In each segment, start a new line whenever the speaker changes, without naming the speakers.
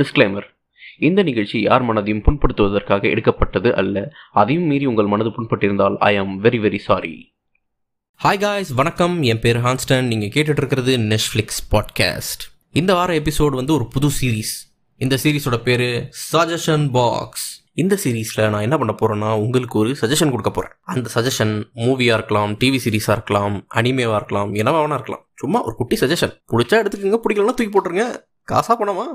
Disclaimer இந்த நிகழ்ச்சி யார் மனதையும் புண்படுத்துவதற்காக எடுக்கப்பட்டது அல்ல. அதையும் மீறி உங்கள் மனது புண்பட்டிருந்தால் I am very very sorry
hi guys வணக்கம். என் பேர் ஹான்ஸ்டன். நீங்கள் கேட்டுட்டு இருக்கிறது நெட்ஃப்ளிக்ஸ் பாட்காஸ்ட் இந்த வார எபிசோடு வந்து ஒரு புது சீரீஸ் இந்த சீரீஸோட பேர் சஜஷன் பாக்ஸ் இந்த சீரீஸில் நான் என்ன பண்ண போகிறேன்னா உங்களுக்கு ஒரு சஜஷன் கொடுக்க போகிறேன் அந்த சஜஷன் மூவியாக இருக்கலாம் டிவி சீரீஸாக இருக்கலாம் அனிமேவாக இருக்கலாம் என்னவா வேணா இருக்கலாம். சும்மா ஒரு குட்டி சஜஷன் பிடிச்சா எடுத்துக்கோங்க பிடிக்கலன்னா தூக்கி போட்டுருங்க. காசா பணமா?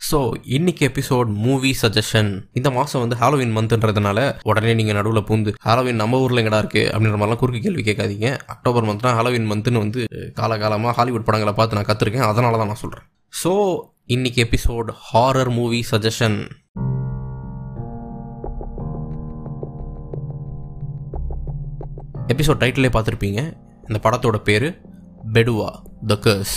ஸோ இன்னைக்கு எபிசோட் மூவி சஜஷன் இந்த மாதம் வந்து ஹாலோவின் மந்த்ன்றதுனால உடனே நீங்கள் நடுவில் பூந்து ஹாலோவின் நம்ம ஊரில் எங்கடா இருக்கு? அப்படின்ற மாதிரிலாம் குறுக்கு கேள்வி கேட்காதீங்க. அக்டோபர் மந்த்னா ஹாலோவின் மந்த்னு வந்து காலகாலமாக ஹாலிவுட் படங்களை பார்த்து நான் கற்றுருக்கேன் அதனால தான் நான் சொல்கிறேன் ஸோ இன்னைக்கு episode horror movie suggestion episode டைட்டிலே பார்த்துருப்பீங்க. இந்த படத்தோட பேர் பெடுவா த கர்ஸ்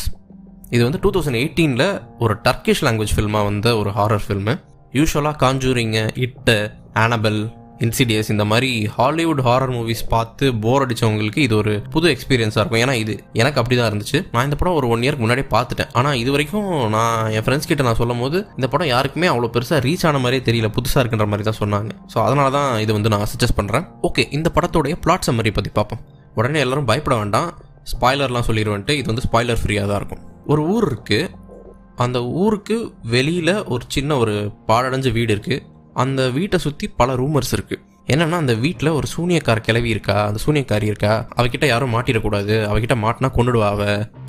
இது வந்து டூ தௌசண்ட் எயிட்டீனில் ஒரு டர்க்கிஷ் லாங்குவேஜ் ஃபில்மாக வந்த ஒரு ஹாரர் ஃபில்மு யூஸ்வலாக காஞ்சூரிங்க இட்டு ஆனபல் இன்சிடியஸ் இந்த மாதிரி ஹாலிவுட் ஹாரர் மூவிஸ் பார்த்து போர் அடித்தவங்களுக்கு இது ஒரு புது எக்ஸ்பீரியன்ஸாக இருக்கும். ஏன்னா இது எனக்கு அப்படி தான் இருந்துச்சு. நான் இந்த படம் ஒரு ஒன் இயர்க்கு முன்னாடி பார்த்துட்டேன். ஆனால் இது வரைக்கும் நான் என் ஃப்ரெண்ட்ஸ் கிட்ட நான் சொல்லும் போது இந்த படம் யாருக்குமே அவ்வளோ பெருசாக ரீச் ஆன மாதிரியே தெரியல. புதுசாக இருக்குன்ற மாதிரி தான் சொன்னாங்க. ஸோ அதனால தான் இது வந்து நான் சஜஸ்ட் பண்ணுறேன் ஓகே இந்த படத்தோடைய பிளாட் சம்மரி பற்றி பார்ப்போம். உடனே எல்லாரும் பயப்பட வேண்டாம். ஸ்பாய்லர்லாம் சொல்லிடுவேன்ட்டு இது வந்து ஸ்பாய்லர் ஃப்ரீயாக தான் இருக்கும். ஒரு ஊர் இருக்குது அந்த ஊருக்கு வெளியில் ஒரு சின்ன ஒரு பாழடைஞ்ச வீடு இருக்குது அந்த வீட்டை சுற்றி பல ரூமர்ஸ் இருக்குது என்னன்னா அந்த வீட்டில் ஒரு சூனியக்கார கிளவி இருக்கா? அந்த சூனியக்காரி இருக்கா? அவகிட்ட யாரும் மாட்டிடக்கூடாது. அவகிட்ட மாட்டினா கொண்டுடுவா அவ?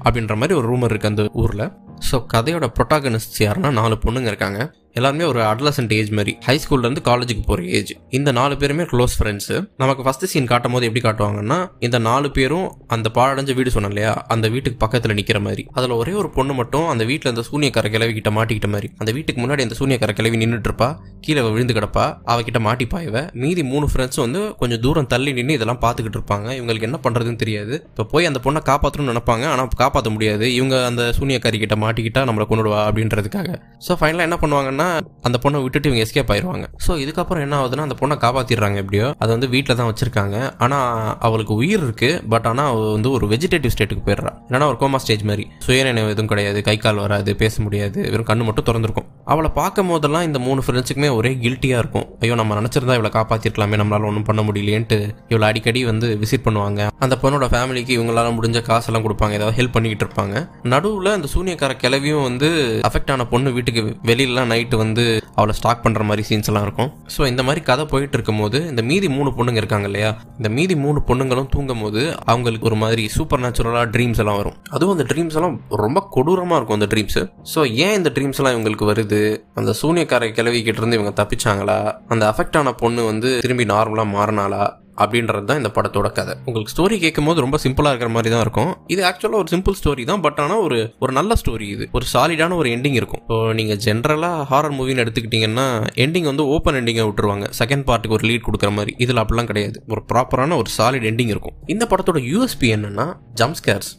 அப்படின்ற மாதிரி ஒரு ரூமர் இருக்குது அந்த ஊரில். ஸோ கதையோட ப்ரொட்டாகனிஸ்ட் யாருன்னா நாலு பொண்ணுங்க இருக்காங்க. எல்லாருமே ஒரு அட்லசன்ட் ஏஜ் மாதிரி ஹை ஸ்கூல்லேருந்து காலேஜுக்கு போகிற ஏஜ் இந்த நாலு பேருமே க்ளோஸ் ஃப்ரெண்ட்ஸு நமக்கு ஃபஸ்ட் சீன் காட்டும் போது எப்படி காட்டுவாங்கன்னா இந்த நாலு பேரும் அந்த பாழடைஞ்ச வீடு சொன்னோம் இல்லையா? அந்த வீட்டுக்கு பக்கத்தில் நிற்கிற மாதிரி. அதில் ஒரே ஒரு பொண்ணு மட்டும் அந்த வீட்டில் அந்த சூனியக்கார கிளவி கிட்ட மாட்டிக்கிட்ட மாதிரி. அந்த வீட்டுக்கு முன்னாடி அந்த சூனியக்கார கிளவி நின்றுட்டு இருப்பா. கீழே விழுந்து கிடப்பா. அவகிட்ட மாட்டிப்பா இவ. மீதி மூணு ஃப்ரெண்ட்ஸும் வந்து கொஞ்சம் தூரம் தள்ளி நின்று இதெல்லாம் பார்த்துக்கிட்டு இருப்பாங்க. இவங்களுக்கு என்ன பண்ணுறதுன்னு தெரியாது. இப்போ போய் அந்த பொண்ணை காப்பாற்றணும்னு நினைப்பாங்க. ஆனால் காப்பாற்ற முடியாது. இவங்க அந்த சூனியக்காரி கிட்ட மாட்டிக்கிட்டா நம்மளை கொண்டுடுவா அப்படின்றதுக்காக. ஸோ ஃபைனலாக என்ன பண்ணுவாங்கன்னா அந்த பொண்ணை விட்டுட்டு இவங்க எஸ்கேப் ஆயிடுவாங்க ஸோ இதுக்கப்புறம் என்ன ஆகுதுன்னா அந்த பொண்ணை காப்பாற்றிடுறாங்க எப்படியோ. அதை வந்து வீட்டில் தான் வச்சிருக்காங்க. ஆனால் அவளுக்கு உயிர் இருக்கு. பட் ஆனால் அவள் வந்து ஒரு வெஜிடேட்டிவ் ஸ்டேட்டுக்கு போயிடுறா. என்னன்னா ஒரு கோமா ஸ்டேஜ் மாதிரி. சுயநினைவு எதுவும் கிடையாது. கை கால் வராது பேச முடியாது. வெறும் கண்ணு மட்டும் திறந்திருக்கும். அவளை பார்க்கும் போதெல்லாம் இந்த மூணு ஃப்ரெண்ட்ஸுக்குமே ஒரே கில்ட்டியாக இருக்கும். ஐயோ நம்ம நினச்சிருந்தா இவளை காப்பாற்றிருக்கலாமே நம்மளால ஒன்றும் பண்ண முடியலையேன்ட்டு இவளை அடிக்கடி வந்து விசிட் பண்ணுவாங்க. அந்த பொண்ணோட ஃபேமிலிக்கு இவங்களால முடிஞ்ச காசெல்லாம் கொடுப்பாங்க. ஏதாவது ஹெல்ப் பண்ணிக்கிட்டு இருப்பாங்க. நடுவில் அந்த சூனியக்கார கிளவியும் வந்து அஃபெக்ட் ஆன பொண்ணு வீட்டுக்கு வெளியிலலாம் நைட்டு வந்து அவளை ஸ்டாக் பண்ணுற மாதிரி சீன்ஸ் எல்லாம் இருக்கும். ஸோ இந்த மாதிரி கதை போயிட்டு இருக்கும்போது இந்த மீதி மூணு பொண்ணுங்க இருக்காங்க இல்லையா? இந்த மீதி மூணு பொண்ணுங்களும் தூங்கும் போது அவங்களுக்கு ஒரு மாதிரி சூப்பர் நேச்சுரலாக ட்ரீம்ஸ் எல்லாம் வரும். அதுவும் அந்த ட்ரீம்ஸ் எல்லாம் ரொம்ப கொடூரமாக இருக்கும் அந்த ட்ரீம்ஸ் ஸோ ஏன் இந்த ட்ரீம்ஸ் எல்லாம் இவங்களுக்கு வருது? அந்த சூனியக்கார கிளவி கிட்ட இருந்து இவங்க தப்பிச்சாங்களா? அந்த அஃபெக்ட் ஆன பொண்ணு வந்து திரும்பி நார்மலாக மாறினாளா? அப்படின்றது தான் இந்த படத்தோட கதை. உங்களுக்கு ஸ்டோரி கேட்கும் போது ரொம்ப சிம்பிளாக இருக்கிற மாதிரி தான் இருக்கும். இது ஆக்சுவலாக ஒரு சிம்பிள் ஸ்டோரி தான் பட் ஆனால் ஒரு ஒரு நல்ல ஸ்டோரி இது. ஒரு சாலிடான ஒரு எண்டிங் இருக்கும். இப்போ நீங்கள் ஜென்ரலாக ஹாரர் மூவின்னு எடுத்துக்கிட்டிங்கன்னா எண்டிங் வந்து ஓப்பன் எண்டிங்கை விட்டுருவாங்க. செகண்ட் பார்ட்டுக்கு ஒரு லீட் கொடுக்குற மாதிரி. இதில் அப்படிலாம் கிடையாது. ஒரு ப்ராப்பரான ஒரு சாலிட் எண்டிங் இருக்கும். இந்த படத்தோட யூஎஸ்பி என்னன்னா ஜம்ஸ்கேர்ஸ்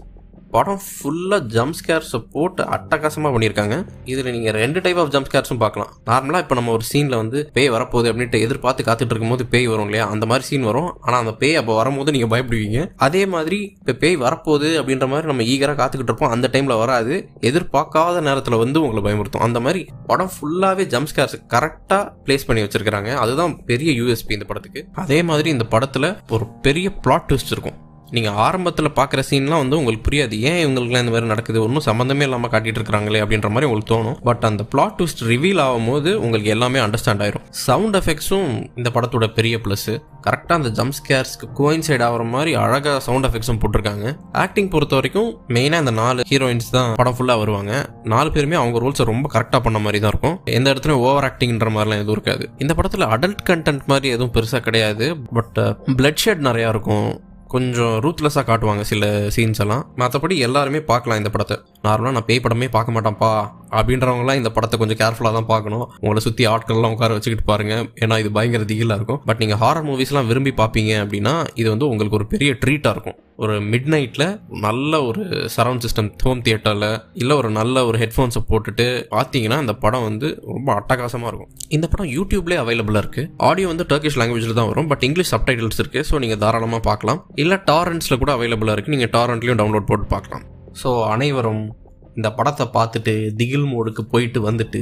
படம் ஃபுல்லாக ஜம்ப் ஸ்கேர்ஸை போட்டு அட்டகாசமாக பண்ணியிருக்காங்க. இதில் நீங்கள் ரெண்டு டைப் ஆஃப் ஜம்ப் ஸ்கேர்ஸும் பார்க்கலாம். நார்மலாக இப்போ நம்ம ஒரு சீனில் வந்து பேய் வரப்போகுது அப்படின்ட்டு எதிர்பார்த்து காத்துட்டு இருக்கும்போது பேய் வரும் இல்லையா? அந்த மாதிரி சீன் வரும். ஆனால் அந்த பேய் அப்போ வரும்போது நீங்கள் பயப்படுவீங்க. அதே மாதிரி இப்போ பேய் வரப்போகுது அப்படின்ற மாதிரி நம்ம ஈகராக காத்துக்கிட்டு இருப்போம். அந்த டைமில் வராது. எதிர்பார்க்காத நேரத்தில் வந்து உங்களை பயமுறுத்தும். அந்த மாதிரி படம் ஃபுல்லாகவே ஜம்ப் ஸ்கேர்ஸ் கரெக்டாக பிளேஸ் பண்ணி வச்சிருக்காங்க அதுதான் பெரிய யூஎஸ்பி இந்த படத்துக்கு. அதே மாதிரி இந்த படத்தில் ஒரு பெரிய பிளாட் ட்விஸ்ட் இருக்கும். நீங்கள் ஆரம்பத்தில் பார்க்குற சீன்லாம் வந்து உங்களுக்கு புரியாது. ஏன் இவங்களுக்குலாம் இந்த மாதிரி நடக்குது? ஒன்றும் சம்மந்தமே இல்லாமல் காட்டிட்டு இருக்காங்களே அப்படின்ற மாதிரி உங்களுக்கு தோணும். பட் அந்த பிளாட் ட்விஸ்ட் ரிவீல் ஆகும்போது உங்களுக்கு எல்லாமே அண்டர்ஸ்டாண்ட் ஆயிரும். சவுண்ட் எஃபெக்ட்ஸும் இந்த படத்தோட பெரிய ப்ளஸ் கரெக்டாக அந்த ஜம்ப் ஸ்கேர்ஸ்க்கு கோயின்சைட் ஆகிற மாதிரி அழகாக சவுண்ட் எஃபெக்ட்ஸும் போட்டிருக்காங்க. ஆக்டிங் பொறுத்த வரைக்கும் மெயினாக இந்த நாலு ஹீரோயின்ஸ் தான் படம் ஃபுல்லாக வருவாங்க. நாலு பேருமே அவங்க ரோல்ஸை ரொம்ப கரெக்டாக பண்ண மாதிரி தான் இருக்கும். எந்த இடத்துலையும் ஓவர் ஆக்டிங்ன்ற மாதிரிலாம் எதுவும் இருக்காது. இந்த படத்தில் அடல்ட் கண்டென்ட் மாதிரி எதுவும் பெருசாக கிடையாது. பட் பிளட் ஷெட் நிறையா இருக்கும். கொஞ்சம் ரூத்லெஸ்ஸாக காட்டுவாங்க சில சீன்ஸ் எல்லாம். மற்றபடி எல்லாருமே பார்க்கலாம் இந்த படத்தை. நார்மலாக நான் பேய் படமே பார்க்க மாட்டேன்ப்பா. அப்படின்றவங்களாம் இந்த படத்தை கொஞ்சம் கேர்ஃபுல்லாக தான் பார்க்கணும். உங்களை சுற்றி ஆட்கள்லாம் உட்கார வச்சுக்கிட்டு பாருங்க. ஏன்னா இது பயங்கர திகிலாக இருக்கும். பட் நீங்கள் ஹாரர் மூவிஸ்லாம் விரும்பி பார்ப்பீங்க அப்படின்னா இது வந்து உங்களுக்கு ஒரு பெரிய ட்ரீட்டாக இருக்கும். ஒரு மிட் நைட்டில் நல்ல ஒரு சரவுண்ட் சிஸ்டம் ஹோம் தியேட்டரில் இல்லை ஒரு நல்ல ஒரு ஹெட்ஃபோன்ஸை போட்டுட்டு பார்த்தீங்கன்னா அந்த படம் வந்து ரொம்ப அட்டகாசமாக இருக்கும். இந்த படம் யூடியூப்லேயே அவைலபிளாக இருக்குது ஆடியோ வந்து டர்க்கிஷ் லாங்குவேஜில் தான் வரும் பட் இங்கிலீஷ் சப்டைட்டில்ஸ் இருக்குது ஸோ நீங்கள் தாராளமாக பார்க்கலாம் இல்லை டாரண்ட்ஸில் கூட அவைலபிளாக இருக்குது நீங்கள் டாரண்ட்லேயும் டவுன்லோட் போட்டு பார்க்கலாம் ஸோ அனைவரும் இந்த படத்தை பார்த்துட்டு திகில் மோடுக்கு போயிட்டு வந்துட்டு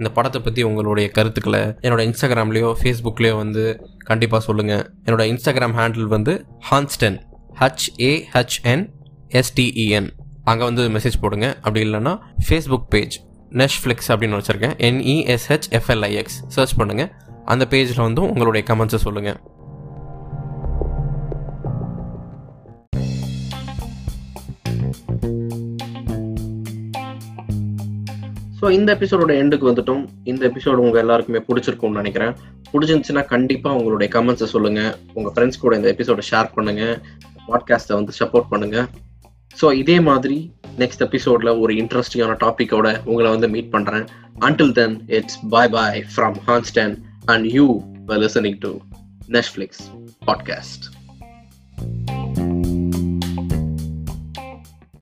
இந்த படத்தை பற்றி உங்களுடைய கருத்துக்களை என்னோட இன்ஸ்டாகிராம்லேயோ ஃபேஸ்புக்லேயோ வந்து கண்டிப்பாக சொல்லுங்கள் என்னோட இன்ஸ்டாகிராம் ஹேண்டில் வந்து ஹான்ஸ்டன் ஹச்ஏஹெச்என் எஸ்டிஇஎன் அங்கே வந்து மெசேஜ் போடுங்க. அப்படி இல்லைன்னா ஃபேஸ்புக் பேஜ் நெஷ்ஃப்ளிக்ஸ் அப்படின்னு வச்சுருக்கேன். என்இஎஸ்ஹெச் எஃப்எல்ஐஎக்ஸ் சர்ச் பண்ணுங்கள் அந்த பேஜில் வந்து உங்களுடைய கமெண்ட்ஸை சொல்லுங்கள்
ஸோ இந்த எபிசோடோட எண்டுக்கு வந்துட்டோம். இந்த எபிசோடு உங்கள் எல்லாருக்குமே பிடிச்சிருக்கும்னு நினைக்கிறேன். பிடிச்சிருந்துச்சுன்னா கண்டிப்பாக உங்களுடைய கமெண்ட்ஸை சொல்லுங்கள் உங்கள் ஃப்ரெண்ட்ஸ் கூட இந்த எபிசோட ஷேர் பண்ணுங்கள் பாட்காஸ்ட்டை வந்து சப்போர்ட் பண்ணுங்க. ஸோ இதே மாதிரி நெக்ஸ்ட் எபிசோட்ல ஒரு இன்ட்ரெஸ்டிங்கான டாப்பிக்கோட உங்களை வந்து மீட் பண்றேன். Until then it's bye bye from Hanston and you listening to Netflix podcast